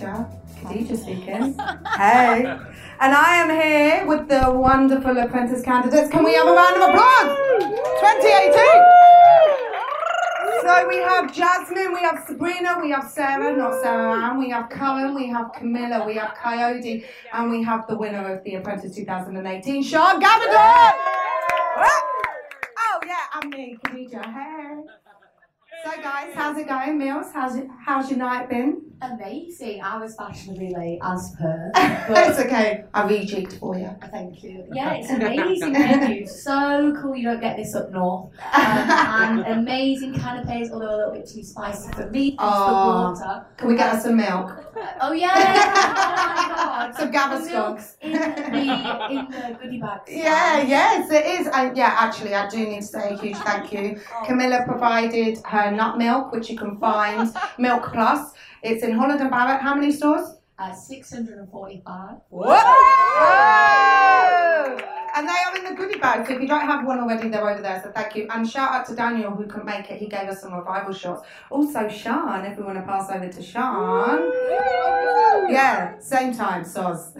Khadija. Khadija speaking. hey. And I am here with the wonderful apprentice candidates. Can we have a round of applause? 2018. So we have Jasmine, we have Sabrina, we have Sarah, not Sarah Ann, we have Kurran, we have Camilla, we have Kayode, and we have the winner of the Apprentice 2018, Sian Gabbidon. Oh yeah, and me, Khadija. Hey. So guys, how's it going, Mills? How's it, how's your night been? Amazing. I was fashionably late as per. it's okay. I rejigged for you. Thank you. Yeah, it's amazing venue. So cool. You don't get this up north. Um, and amazing canapes, although a little bit too spicy for me. The water. Can we get us some milk? Oh yeah. oh my god. Some The Gaviscon. in the in the goodie bag. Yeah, yes, it is. And yeah, actually, I do need to say a huge thank you. Camilla provided her nut milk, which you can find Milk Plus. It's in Holland and Barrett. How many stores? Uh, 645. Whoa! And they are in the goodie bag. So if you don't have one already, they're over there. So thank you. And shout out to Daniel who couldn't make it. He gave us some revival shots. Also, Sian, if we want to pass over to Sian. Yeah, same time, Soz.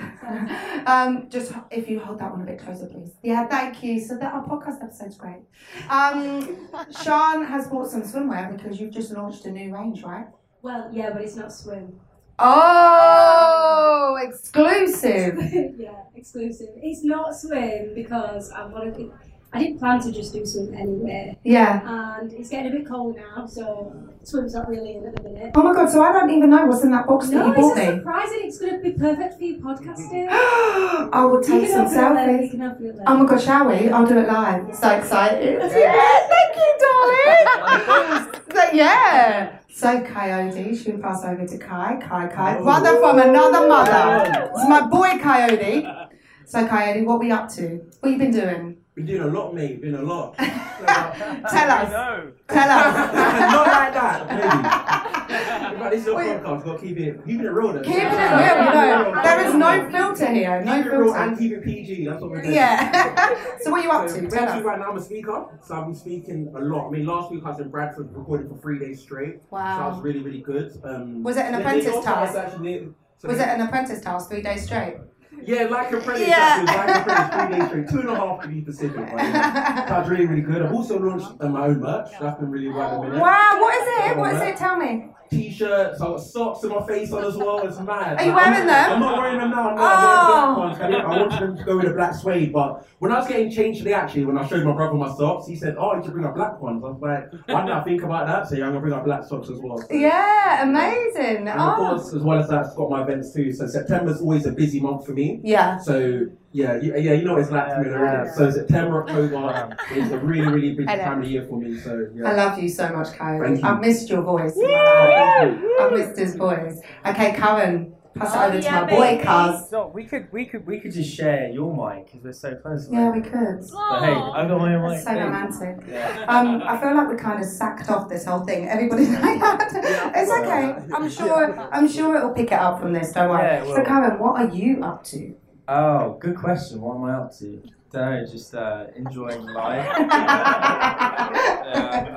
um, just if you hold that one a bit closer, please. Yeah, thank you. So that our podcast episode's great. Um, Sian has bought some swimwear because you've just launched a new range, right? Well, yeah, but it's not swim. Oh, exclusive. yeah, exclusive. It's not swim because I wanted. To, I didn't plan to just do swim anyway, Yeah. and it's getting a bit cold now, so swim's not really in at the minute. Oh my god, so I don't even know what's in that box that you bought it's a me. surprising. it's going to be perfect for your podcasting. I will take some it there, You selfies. can open it there. Oh my god, shall we? I'll do it live. So excited. Yeah, thank you, darling. yeah. So Kayode, she'll pass over to Kai? Kai, Kai, brother from another mother. It's my boy Kayode. So Kayode, what are we up to? What you been doing? Been doing a lot, mate. Been a lot. Not Tell us. No. Tell us. Not like that, maybe. Is a Wait. podcast. Got to keep it, keeping it real. Though. Keeping it real, you know. There is no filter here. No Keep it real and filter. keep it PG. That's what we're doing. Yeah. so what are you up So to? Tell us. right now I'm a speaker, so I've been speaking a lot. I mean, last week I was in Bradford recording for three days straight, Wow. so that was really, really good. Um, Was it an apprentice task? actually- so Was it an apprentice task three days straight? Yeah, like apprentice. Yeah. Yeah. Like apprentice, three days straight, two and a half to be specific. Right? Yeah. That was really, really good. I've also launched uh, my own merch. That's been really well a minute. Wow, what is it? What is it? Tell me. T-shirts, I've got socks with my face on as well. It's mad. Are you Like, wearing I'm, them? I'm not wearing them now. No, Oh. I'm wearing black ones. I, I wanted them to go with a black suede, but when I was getting changed today, actually, when I showed my brother my socks, he said, "Oh, you should bring up black ones." I was like, "Why did I think about that?" So yeah, I'm gonna bring up black socks as well. Yeah, amazing. And of Oh. course, as well as that, I've got my events too. So September's always a busy month for me. Yeah. So yeah, you, yeah, you know what it's like for me already. Yeah. So September, October is a really, really busy Hello. time of year for me. So I love you so much, Kurran. I've missed your voice. Thank. I've missed his voice. Okay, Kurran, pass it Oh, over to yeah, my boy, baby. Cuz. So we could we could we could just share your mic because we're so close. Yeah, we could. But hey, I got my own mic. So romantic. Yeah. Um, I feel like we kind of sacked off this whole thing. Everybody's like that. It's okay. I'm sure. I'm sure it'll pick it up from this. Don't worry. Yeah, so, will. Kurran, what are you up to? Oh, good question. What am I up to? Don't know, just uh, enjoying life. yeah,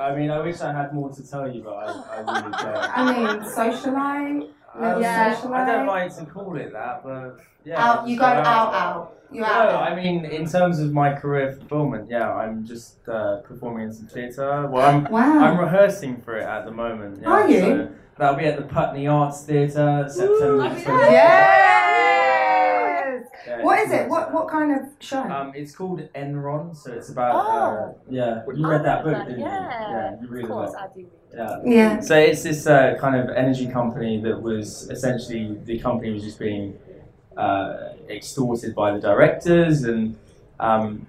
I mean, I wish I had more to tell you, but I, I really don't. I mean, socialite. Um, Yeah. I don't like to call it that, but yeah. Out. You go out. Out. You No, out. I mean, in terms of my career fulfillment, yeah, I'm just uh, performing in some theatre. Well, I'm Wow. I'm rehearsing for it at the moment. Yeah, Are you? So that'll be at the Putney Arts Theatre, September Ooh, 20th. Yeah, What it's is it? What what kind of show? Um, it's called Enron, so it's about. Uh, Oh. yeah, you read that book, that, didn't yeah. you? Yeah, you really Of course, well. I do. Yeah. yeah. So it's this uh, kind of energy company that was essentially the company was just being uh, extorted by the directors, and um,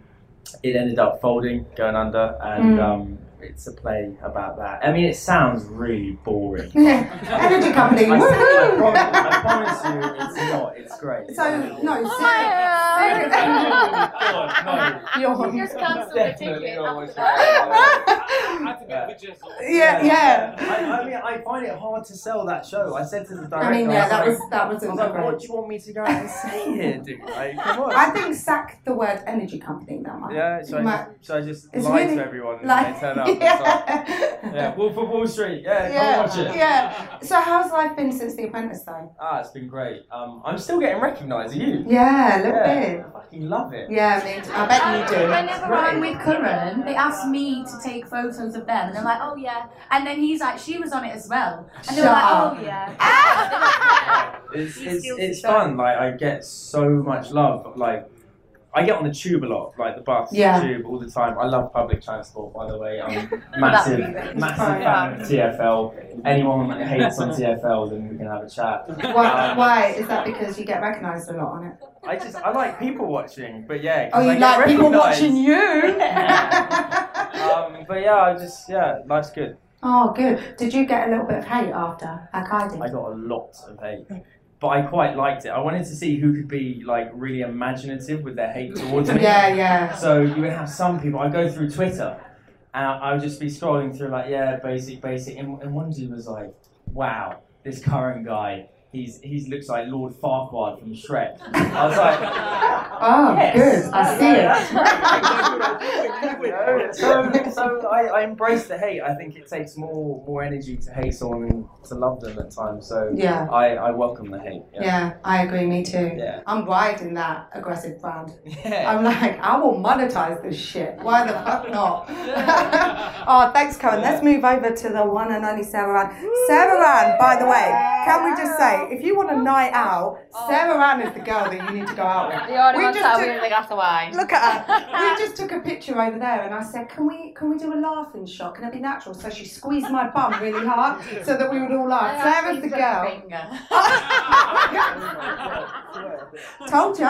it ended up folding, going under, and Mm. um, it's a play about that. I mean, it sounds really boring. Energy company. I, I, promise, I promise you, it's not. It's great. So no, oh God, oh, no. you're, Just cancel the Definitely ticket not after watching that. I think Yeah. we just. yeah, yeah. I, I mean, I find it hard to sell that show. I said to the director, I mean, yeah, that I was was that like, was I was like, what do you want me to go out and say here, dude? Like, come on. I think sack the word energy company now. Mike. yeah, so I just, so I just It's lie really to everyone and Like, they turn up. And It's like, yeah. yeah, Wolf of Wall Street. Yeah, Yeah, come watch it. yeah. So how's life been since The Apprentice, though? Ah, it's been great. Um, I'm still getting recognised. Are you? Yeah, a little Yeah, I fucking love it. Yeah, me too. I bet you do. Whenever I'm with Kurran, they ask me to take photos of them, and they're like, "Oh yeah," and then he's like, "She was on it as well," and they're like, "Oh yeah." It's it's, it's fun. Like I get so much love. Like I get on the tube a lot, like the bus, Yeah. tube all the time. I love public transport, by the way. I'm massive, massive fine. fan of TFL. Anyone that hates on TFL, then we can have a chat. Why, why? Is that because you get recognised a lot on it? I just I like people watching, but yeah. Oh, I you get like people watching you? Um, but yeah, I just yeah, life's good. oh, good. Did you get a little bit of hate after, like I did? I got a lot of hate. But I quite liked it. I wanted to see who could be like really imaginative with their hate towards me. Yeah, yeah. So you would have some people. I go through Twitter, and I would just be scrolling through like, yeah, basic, basic, and, and one dude was like, wow, this current guy, he's he looks like Lord Farquaad from Shrek. I was like, Oh, Yes. good. I see it. know, so so I, I embrace the hate. I think it takes more more energy to hate someone than to love them at times. So yeah, I, I welcome the hate. yeah, Yeah. I agree. Me too. Yeah. I'm riding that aggressive brand. Yeah. I'm like, I will monetize this shit. Why the fuck not? oh, thanks, Kurran. Let's move over to the one and only Sarah Ann. Sarah Ann, by the way, can we just say, if you want a night out, Sarah Ann is the girl that you need to go out with. You already We want just took- win the glass of wine. Look at her. We just took a picture over there, and I said, "Can we can we do a laughing shot? Can it be natural?" So she squeezed my bum really hard so that we would all laugh. Sarah's the girl. Oh Told you,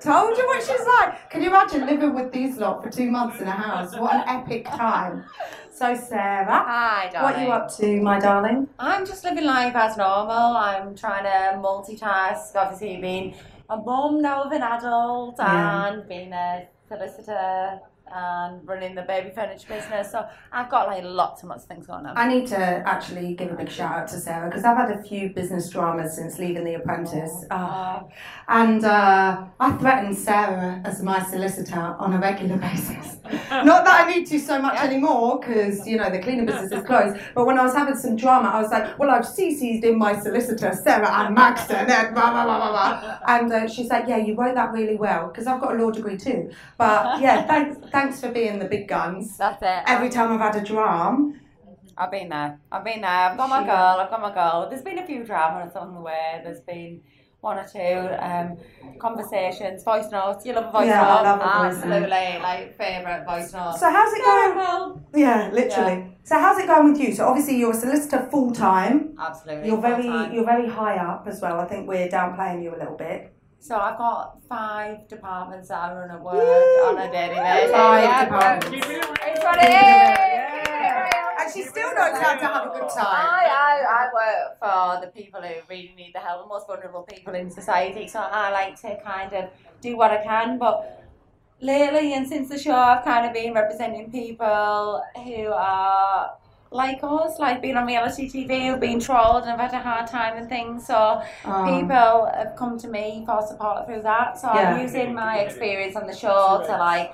Told you what she's like. Can you imagine living with these lot for two months in a house? What an epic time. So Sarah, Hi, darling. what are you up to, my darling? I'm just living life as normal. I'm trying to multitask. Obviously, being a mum now of an adult Yeah. and being a solicitor and running the baby furniture business. So I've got like lots and lots of things going on. I need to actually give a big shout out to Sarah because I've had a few business dramas since leaving The Apprentice. Ah. and uh, I threatened Sarah as my solicitor on a regular basis. Not that I need to so much Yeah. anymore because, you know, the cleaning business is closed. But when I was having some drama, I was like, well, I've CC'd in my solicitor, Sarah Ann Magson, and blah, blah, blah, blah, blah. And uh, she's like, yeah, you wrote that really well because I've got a law degree too. But yeah, thanks, thanks for being the big guns. That's it. Every time I've had a drama, I've been there. I've been there. I've got my girl. I've got my girl. There's been a few dramas on the way. There's been one or two um, conversations, voice notes. You love a voice Yeah, I love a voice note. Absolutely. Like, favourite voice note. So how's it going? Yeah, literally. So how's it going with you? So obviously you're a solicitor full time. Absolutely. You're very full-time. you're very high up as well. I think we're downplaying you a little bit. So I've got five departments that I run at work Woo! on a daily basis. Five Yeah, departments. Keep it real. It's what it Yeah. is. And she still knows how to have a good time. I, I, I work for the people who really need the help, the most vulnerable people in society. So I like to kind of do what I can. But lately and since the show, I've kind of been representing people who are like us, like being on reality TV, who've been trolled and have had a hard time and things. So Um, people have come to me for support through that. So Yeah. I'm using my experience on the show to like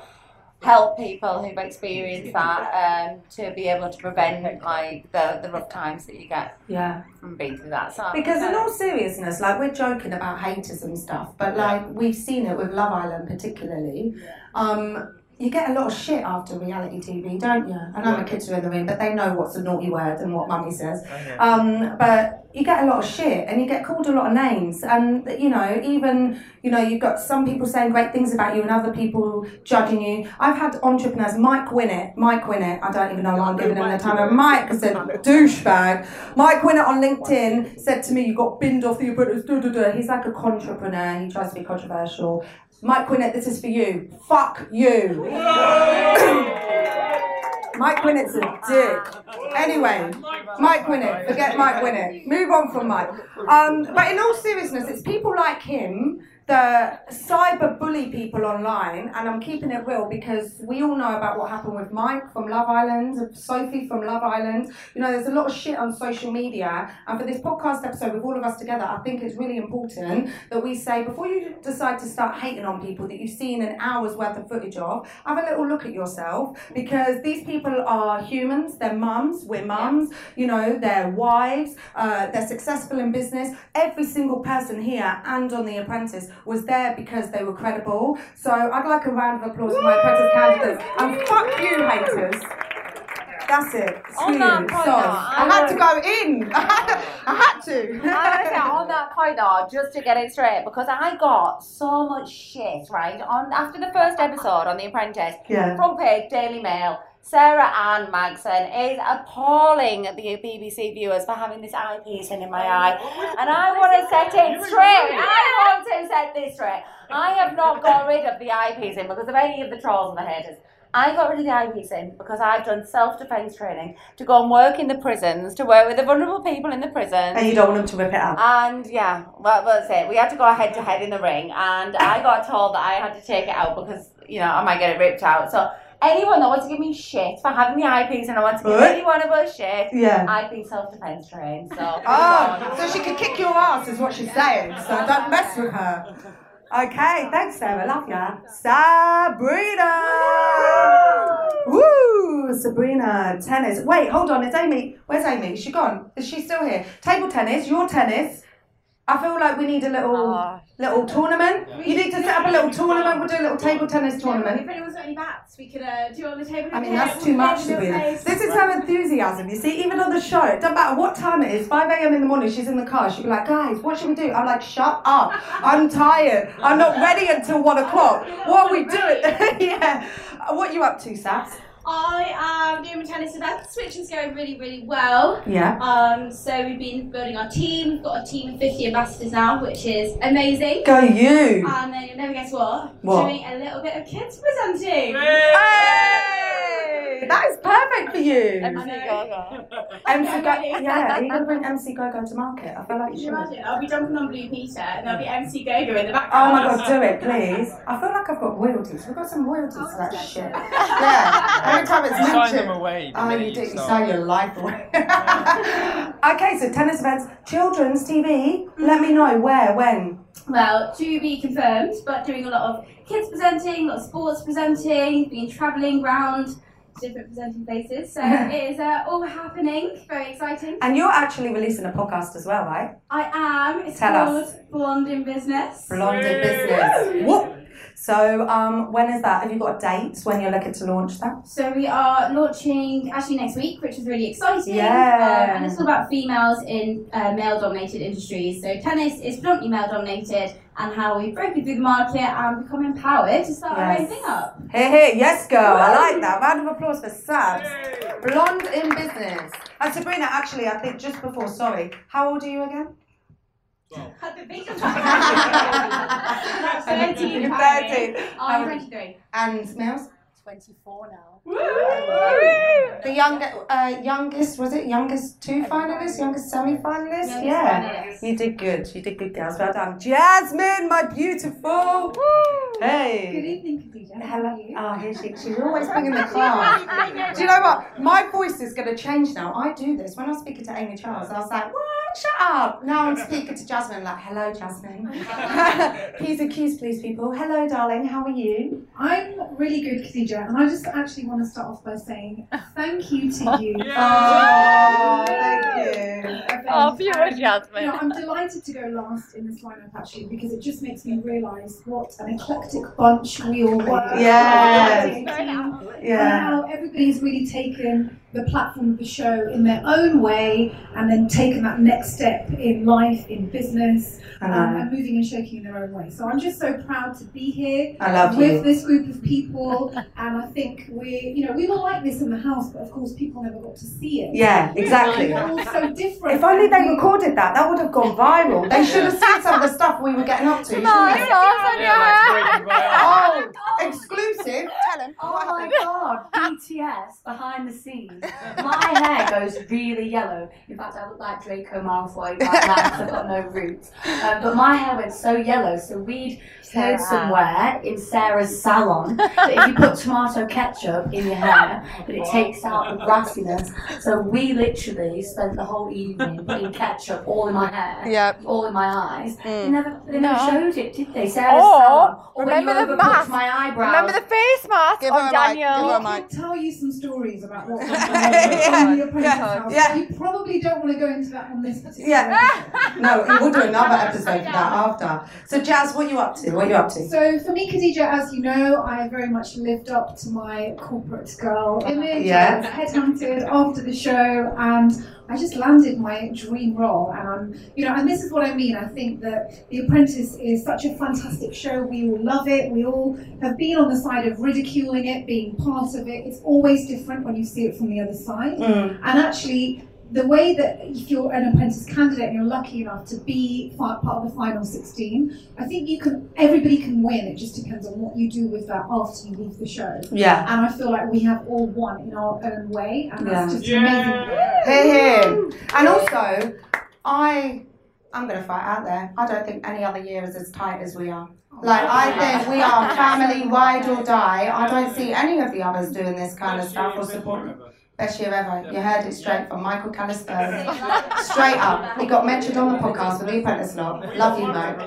help people who've experienced that um, to be able to prevent like the, the rough times that you get yeah. from being through that. So Because in all seriousness, like we're joking about haters and stuff, but like we've seen it with Love Island particularly. Um, you get a lot of shit after reality TV, don't you? I know my kids are in the room, but they know what's a naughty word and what mummy says. Um, but you get a lot of shit and you get called a lot of names. And, you know, even, you know, you've got some people saying great things about you and other people judging you. I've had entrepreneurs, Mike Winnett, Mike Winnett, I don't even know why I'm giving him the time. of Mike said, douchebag. Mike Winnett on LinkedIn said to me, you got binned off the apprentice. duh, duh, duh." He's like a entrepreneur. He tries to be controversial. Mike Winnett, this is for you. Fuck you. Mike Winnett's a dick. Anyway, Mike Winnett, forget Mike Winnett. Move on from Mike. Um, but in all seriousness, it's people like him that cyber bully people online, and I'm keeping it real because we all know about what happened with Mike from Love Island, Sophie from Love Island. You know, there's a lot of shit on social media, and for this podcast episode with all of us together, I think it's really important that we say before you decide to start hating on people that you've seen an hour's worth of footage of, have a little look at yourself because these people are humans, they're mums, we're mums, you know, they're wives, uh, they're successful in business. Every single person here and on The Apprentice was there because they were credible. So I'd like a round of applause for my Apprentice candidates. And fuck you, haters. That's it. Screw On that you. point, So, I I had to go in. I had to. I wanna say on that point though, just to get it straight, because I got so much shit, right? On after the first episode on The Apprentice, Yeah. front page, Daily Mail, Sarah Ann Magson is appalling the BBC viewers for having this eyepiece in my oh, eye. And I want to set it straight. I want to set this straight. I have not got rid of the eyepiece in because of any of the trolls and the haters. I got rid of the eyepiece in because I've done self-defense training to go and work in the prisons, to work with the vulnerable people in the prisons. And you don't want them to rip it out. And yeah, well, that's it. We had to go head to head in the ring, and I got told that I had to take it out because you know I might get it ripped out. So anyone that wants to give me shit for having the eyepiece and I want to give What? any one of us shit, Yeah. I've been self defense trained. So Oh, so she could kick your ass, is what she's saying. So don't mess with her. Okay, thanks, Sarah. Love ya. Sabrina! Woo! Sabrina, tennis. Wait, hold on. It's Amy. Where's Amy? Is she gone? Is she still here? Table tennis, your tennis. I feel like we need a little Oh. little tournament. You need to set up a little tournament. We'll do a little table tennis tournament. If anyone's got any bats, we could uh, do it on the table. I mean, again. that's too much, We'll Sabrina. face. This is her enthusiasm. You see, even on the show, it doesn't matter what time it is, 5 a.m. in the morning, she's in the car. She'll be like, guys, what should we do? I'm like, shut up. I'm tired. I'm not ready until one o'clock. What are we doing? yeah. What are you up to, Sass? I am doing my tennis events, which is going really, really well. Yeah. Um, so we've been building our team. We've got a team of 50 ambassadors now, which is amazing. Go you. And then you'll never guess what? What? Doing a little bit of kids presenting. Hey! That is perfect for you. MC Gaga. MC Go- yeah, are you going to bring MC Go-Go to market? I feel like Can you you should. imagine? I'll be jumping on Blue Peter and there'll be MC Gogo in the background. Oh background. my god, do it, please. I feel like I've got royalties. We've got some royalties to that shit. Yeah, every time it's You sign them away. the Oh, you do. You sign your life away. okay, so tennis events, children's TV. Let me know where, when. Well, to be confirmed, but doing a lot of kids presenting, a lot of sports presenting, been travelling around different presenting places. So it is uh, all happening. Very exciting. And you're actually releasing a podcast as well, right? I am. It's Tell called us. Blonde in Business. Blonde in business. Whoop. So, um, when is that? Have you got dates when you're looking to launch that? So we are launching actually next week, which is really exciting. Yeah. Um, and it's all about females in uh, male-dominated industries. So tennis is predominantly male-dominated, and how we break through the market and become empowered to start our own thing up. Hey, hey, yes, girl. I like that. Round of applause for Sabs. Blonde in business. And Sabrina, actually, I think just before, sorry, how old are you again? At the big 13. 13. 13. I'm Um, 23. And Mills? 24 now. The young, uh, youngest, was it youngest two finalists, youngest semi-finalist? Youngest yeah. finalist. You did good. You did good, girls. Well done. Jasmine, my beautiful. Hey. Good evening, Khadija. Hello. Oh, here she, she's always bringing the class. do you know what? My voice is going to change now. I do this. When I was speaking to Amy Charles, I was like, what? Shut up. Now I'm speaking to Jasmine, like, hello, Jasmine. P's and Q's, please, people. Hello, darling. How are you? I'm really good, Khadija, and I just actually want to start off by saying thank you to you. Oh, thank you. Oh, pure And, Jasmine. You know, I'm delighted to go last in this lineup actually because it just makes me realise what an eclectic bunch we all were. Yes. And Yeah. how everybody's really taken the platform of the show in their own way and then taken that next step in life, in business, um, and moving and shaking in their own way. So I'm just so proud to be here I love with you. this group of people, and I think we, you know, we were like this in the house, but of course people never got to see it. Yeah, exactly. We're all so different. If only they we- recorded that, that would have gone viral. They should have seen some of the stuff we were getting up to. shouldn't No, they? it's awesome, Yeah, that's breaking my heart. Oh, exclusive. Tell then? Oh my god, BTS behind the scenes. My hair goes really yellow. In fact, I look like Draco Malfoy right now 'cause I've got no roots. Um, but my hair went so yellow, so we'd heard somewhere in Sarah's salon that if you put tomato ketchup in your hair, that it takes out the grassiness. So we literally spent the whole evening putting ketchup all in my hair, Yep. all in my eyes. They Mm. never, they never No. showed it, did they? Sarah's Or, salon. Or when remember you the mask. my eyebrows. Remember the face mask Give her on a mic, Daniel? give her a I mic. can tell you some stories about what went Yeah, on in the apprentice yeah, house. yeah. You probably don't want to go into that on this particular Yeah. No, we'll do another episode for that after. So, Jazz, what are you up to? What are you up to? So for me, Khadija, as you know, I very much lived up to my corporate girl image. Yeah. I was headhunted after the show, and I just landed my dream role. And I'm, you know, and this is what I mean. I think that The Apprentice is such a fantastic show. We all love it. We all have been on the side of ridiculing it, being part of it. It's always different when you see it from the other side. Mm. And actually, the way that if you're an apprentice candidate and you're lucky enough to be part of the final 16, I think you can. Everybody can win. It just depends on what you do with that after you leave the show. Yeah. And I feel like we have all won in our own way, and that's Yeah. just amazing. Hear, hear. And also, I, I'm going to fight out there. I don't think any other year is as tight as we are. Like, I think we are family, wide or die. I don't see any of the others doing this kind of stuff or supporting. Best year ever. You heard it straight from Michael Callister. Straight up. He got mentioned on the podcast with the apprentice lot. Love you, mate. um,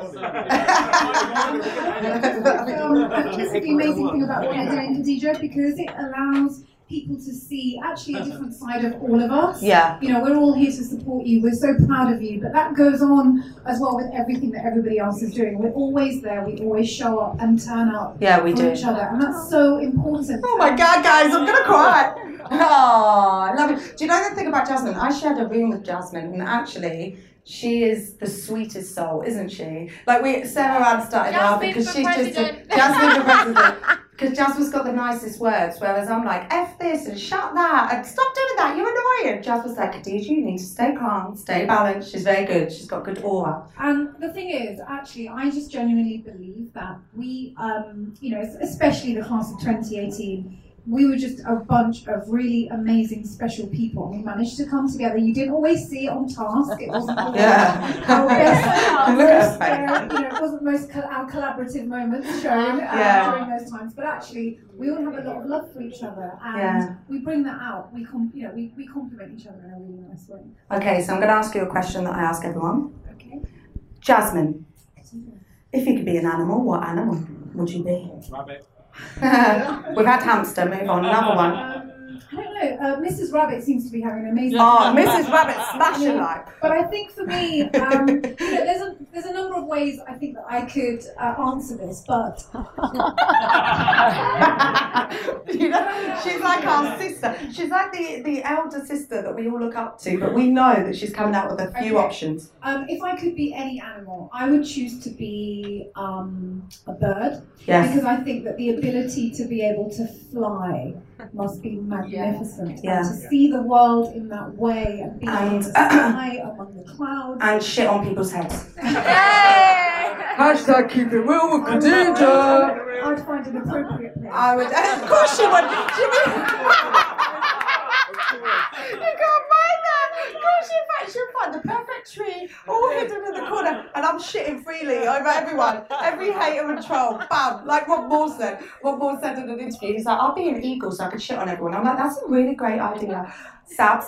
I think this is the amazing thing about what you're doing, Khadija, because it allows people to see actually a different side of all of us. Yeah. You know, we're all here to support you. We're so proud of you. But that goes on as well with everything that everybody else is doing. We're always there. We always show up and turn up Yeah, we for do. each other. And that's so important. Oh my god, guys, I'm gonna cry. Oh, I love it. Do you know the thing about Jasmine? I shared a room with Jasmine, and actually, she is the sweetest soul, isn't she? Like we, Sarah Ann started laughing Jasmine because for she's just a. Jasmine for president. Because Jasmine's got the nicest words, whereas I'm like, F this and shut that and stop doing that, you're annoying. Jasmine's like, Khadija, you need to stay calm, stay balanced. She's very good, she's got good aura. And the thing is, actually, I just genuinely believe that we, um, you know, especially the class of 2018, we were just a bunch of really amazing, special people. We managed to come together. You didn't always see it on task. It wasn't always Yeah. our best, Look most, face. uh, you know, it wasn't most col- our collaborative moments shown uh, Yeah. during those times. But actually, we all have a lot of love for each other, and Yeah. we bring that out. We, com- you know, we, we compliment each other in a really nice way. Okay, so I'm gonna ask you a question that I ask everyone. Okay. Jasmine, if you could be an animal, what animal would you be? Rabbit. We've had hamster, move on, another one. Um, I don't know. Uh, Mrs. Rabbit seems to be having an amazing. Oh, Mrs. Rabbit smashing like. But I think for me, um, you know, there's a there's a number of ways I think that I could uh, answer this, but you know, she's like our sister. She's like the, the elder sister that we all look up to, but we know that she's coming out with a few Okay. options. um, if I could be any animal, I would choose to be um, a bird Yes. because I think that the ability to be able to fly must be magnificent. Yeah. And to see the world in that way and be able And- to fly among the clouds. And shit on people's heads. Yay! Hashtag keep it real with Khadija. I'd find an appropriate place. I would, of course she would. She would. you can't find that. Of course she find, she'll tree, oh, all hidden in the corner, and I'm shitting freely over everyone, every hater and troll. Bam, like Rob Moore said. Rob Moore said in an interview, he's like, I'll be an eagle so I can shit on everyone. I'm like, that's a really great idea. Sabs,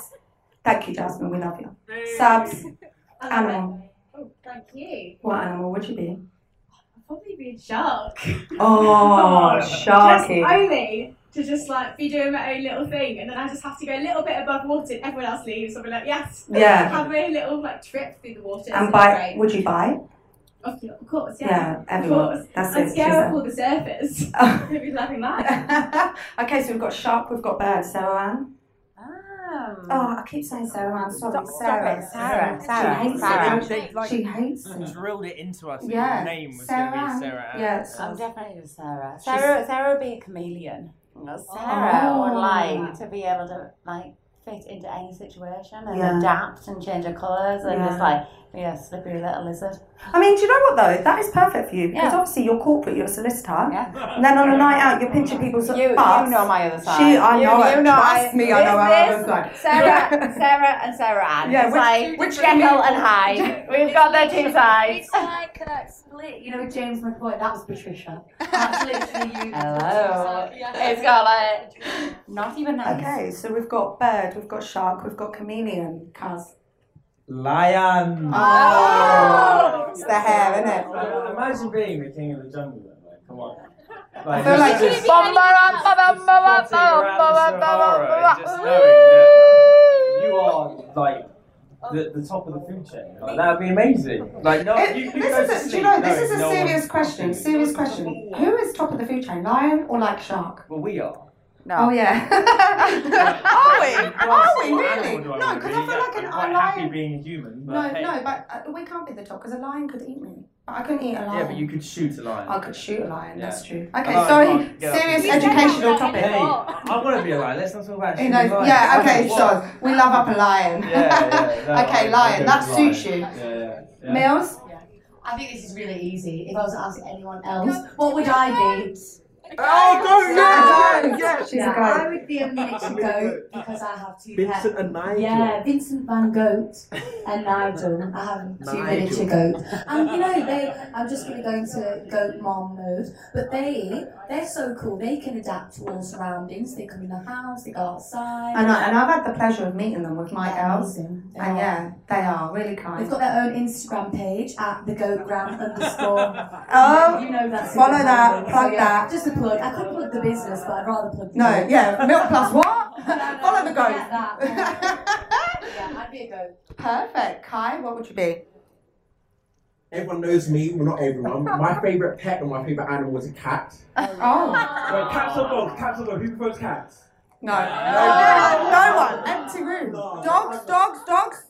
thank you, Jasmine, we love you. Sabs, animal. Oh, thank you. What animal would you be? I'd probably be a shark. Oh, sharky. Just only to just like be doing my own little thing, and then I just have to go a little bit above water, and everyone else leaves. I'll be like, yes, Yeah. have a little like trip through the water. And so bite, great. would you bite? Of, of course, yeah. Yeah, everyone. course. That's I'd it. scare she's off a- all the surfers. Oh. They'd be loving that. okay, so we've got shark, we've got bird. Sarah Ann. Um, Oh, I keep saying Sarah Ann. Sorry, Stop- stop Sarah. it, Sarah, Sarah, She hates Sarah. it. They, like, She hates it. drilled it into us. Yeah, Your name was Sarah going to be Sarah Ann. Yes. I'm definitely with Sarah. She's- Sarah, Sarah would be a chameleon. Sarah Oh. would like to be able to like fit into any situation and Yeah. adapt and change her colours and Yeah. just like Yeah, slippery little lizard. I mean, do you know what though? That is perfect for you because Yeah. obviously you're corporate, you're a solicitor, Yeah. and then on a night out you're pinching people's You, butts. you know my other side. She, I you, know you it. know Trust me, I know our This- other side. Sarah, Sarah, and Sarah Ann. Yeah, it's which- like which Jekyll and Hyde. We've got their two sides. It's like uh, split, you know, James McAvoy, that was Patricia. That's literally you. Hello. It's got like not even nice. Okay, so we've got bird, we've got shark, we've got chameleon. Cuz. Lion. Oh. oh, it's the hair, isn't it? Like, uh, Imagine being the king of the jungle. then, Like, come on. Like, feel like- just, just Bum, ba, rum, ba, bum, ba, bum, trotting around the ba, bum, ba, Sahara bum, and ba, just bum. knowing that you are like the, the top of the food chain. Like, that'd be amazing. Like, no, It- you, you this is a, do you know, this knowing is a no serious question. Serious question. Who is top of the food chain, lion or like shark? Well, we are. No. Oh yeah. Are we? Are we really? animal do I No, because? I feel like Yeah, an, I'm a quite happy being a human. But No, hey. no, but uh, we can't be the top because a lion could eat me. But I couldn't eat a lion. Yeah, but you could shoot a lion. I could shoot a lion. That's true. Okay, lion sorry. can't. Serious educational that topic. Hey, I want to be a lion. Let's not talk about You shooting know, lions. yeah, okay, What? sure. We love up a lion. Yeah, yeah. no, okay, I- lion. I That go suits lion. you. Yeah, yeah. yeah. Mills? I think this is really easy. If I was to ask anyone else, what would I be? Oh, go, yeah, yeah. She's yeah, a goat. I would be a miniature goat because I have two pets. Vincent and Nigel. Yeah, Vincent Van Goat and Nigel. I have two Nigel. miniature goats. And you know, they I'm just gonna go into goat mom mode. But they they're so cool. They can adapt to all surroundings. They come in the house, they go outside. And, I, and I've had the pleasure of meeting them with my They're girls. amazing. They And are. yeah, they are really kind. They've got their own Instagram page at the goatgram underscore. Oh, you know that's follow that, handle. plug So, yeah, that. Just a plug. I could plug the business, but I'd rather plug. the No, goat. yeah, milk plus what? No, no, Follow the forget goat. Yeah, I'd be a goat. Perfect. Kai, what would you be? Everyone knows me, well not everyone. My favourite pet and my favourite animal was a cat. Oh. oh, So cats or dogs? Cats or dogs? Who prefers cats? no. No one. Empty room. Dogs, dogs, dogs.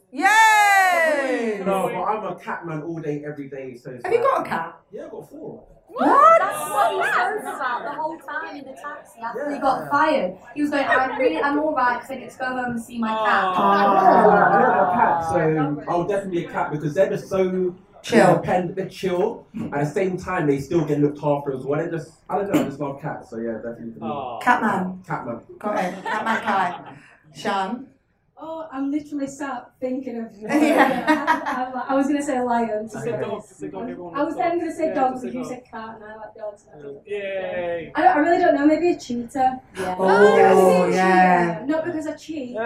Yay! No, but I'm a cat man all day, every day. So it's Have you got a cat? Yeah, I got four. What? That's what he spoke about the whole time in the taxi after he got fired. He was going, I'm really, I'm all right because I get to go home and see my cat. Oh. I love a cat, so I'll definitely a cat because they're just so Chill. independent, they're chill. At the same time, they still get looked after as well. They're just, I don't know, I just love cats. So yeah, definitely for me. Catman. Cat man. Got it. Catman Kai. Sian. Oh, I'm literally sat thinking of. Yeah. I, I was gonna say lion. To It's be a dog, honest. it's dog, everyone I was then gonna say Yeah, dog, it's a but you dog. said cat, and I like dogs. Oh, yay! I, I really don't know. Maybe a cheetah. Yeah. Oh, Maybe a yeah. cheetah. Not because I cheat.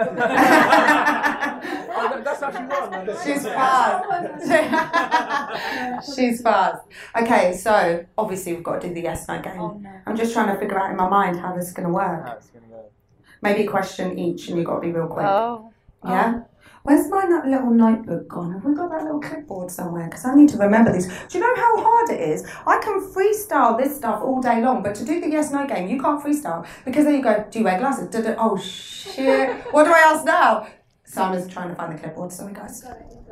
Oh, that- that's actually one. She's fast. She's fast. Okay, so obviously we've got to do the yes no game. Oh no. I'm just trying to figure out in my mind how this is going to work. How it's gonna go. Maybe a question each, and you've got to be real quick. Oh. Yeah? Oh. Where's my little notebook gone? Have we got that little clipboard somewhere? Because I need to remember these. Do you know how hard it is? I can freestyle this stuff all day long, but to do the yes no game, you can't freestyle. Because then you go, do you wear glasses? Da-da- Oh shit. what do I ask now? Simon's trying to find the clipboard. Sorry, guys.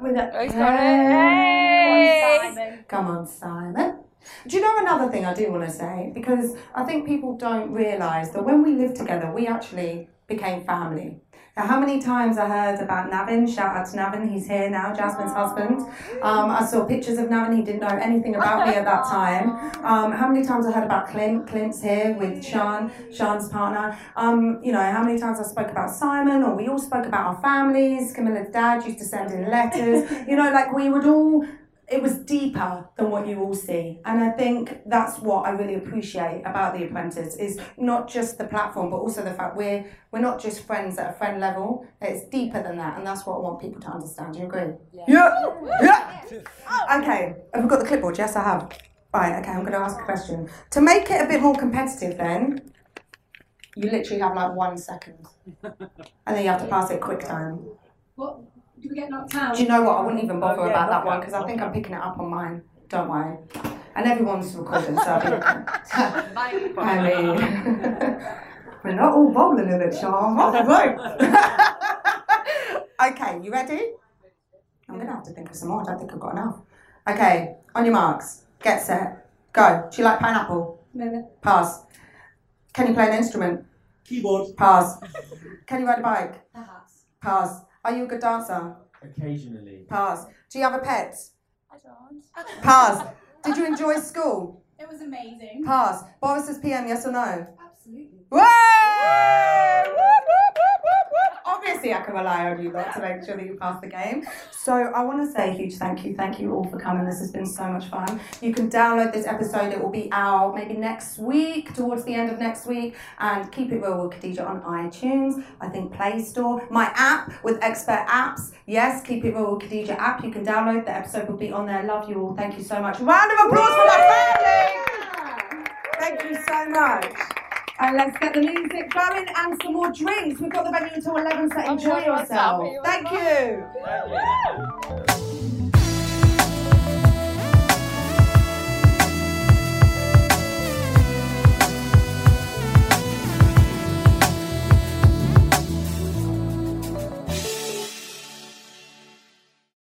With it. Oh, he's got it. Hey. Come on, Simon. Do you know another thing I do want to say? Because I think people don't realise that when we lived together, we actually became family. Now, how many times I heard about Navin? Shout out to Navin, he's here now, Jasmine's husband. Um, I saw pictures of Navin, he didn't know anything about me at that time. Um, how many times I heard about Clint? Clint's here with Sian, Sian's partner. Um, you know, how many times I spoke about Simon, or we all spoke about our families. Camilla's dad used to send in letters. You know, like we would all it was deeper than what you all see. And i think that's what i really appreciate about the apprentice is not just the platform but also the fact we're we're not just friends at a friend level it's deeper than that. And that's what i want people to understand. Do you agree? Yeah. Yeah, oh. okay. Have we got the clipboard? Yes i have. Right. Okay. I'm going to ask a question. To make it a bit more competitive then you literally have like one second. And then you have to pass it quick time. What? Do we get knocked out? do you know what? I wouldn't even bother Oh, yeah, about that knock one because I knock think I'm picking it up on mine. Don't worry. And everyone's recording, so I mean, we're not all bowling in it, Sian. okay, you ready? I'm gonna have to think of some more. I don't think I've got enough. Okay, on your marks, get set, go. Do you like pineapple? Maybe. Pass. Can you play an instrument? Keyboard. Pass. Can you ride a bike? Perhaps. Pass. Are you a good dancer? Occasionally. Pass. Do you have a pet? I don't. Pass. Did you enjoy school? It was amazing. Pass. Boris is PM, yes or no? Absolutely. Way! Whoop, whoop, whoop, whoop, Obviously, I can rely on you lot to make sure that you pass the game. So, I want to say a huge thank you. Thank you all for coming. This has been so much fun. You can download this episode. It will be out maybe next week, towards the end of next week. And keep it real with Khadija on iTunes. I think Play Store. My app with expert apps. Yes, keep it real with Khadija app. You can download. The episode will be on there. Love you all. Thank you so much. Round of applause for my family. Thank you so much. And let's get the music going and some more drinks. We've got the venue until 11, so enjoy yourself. Thank you.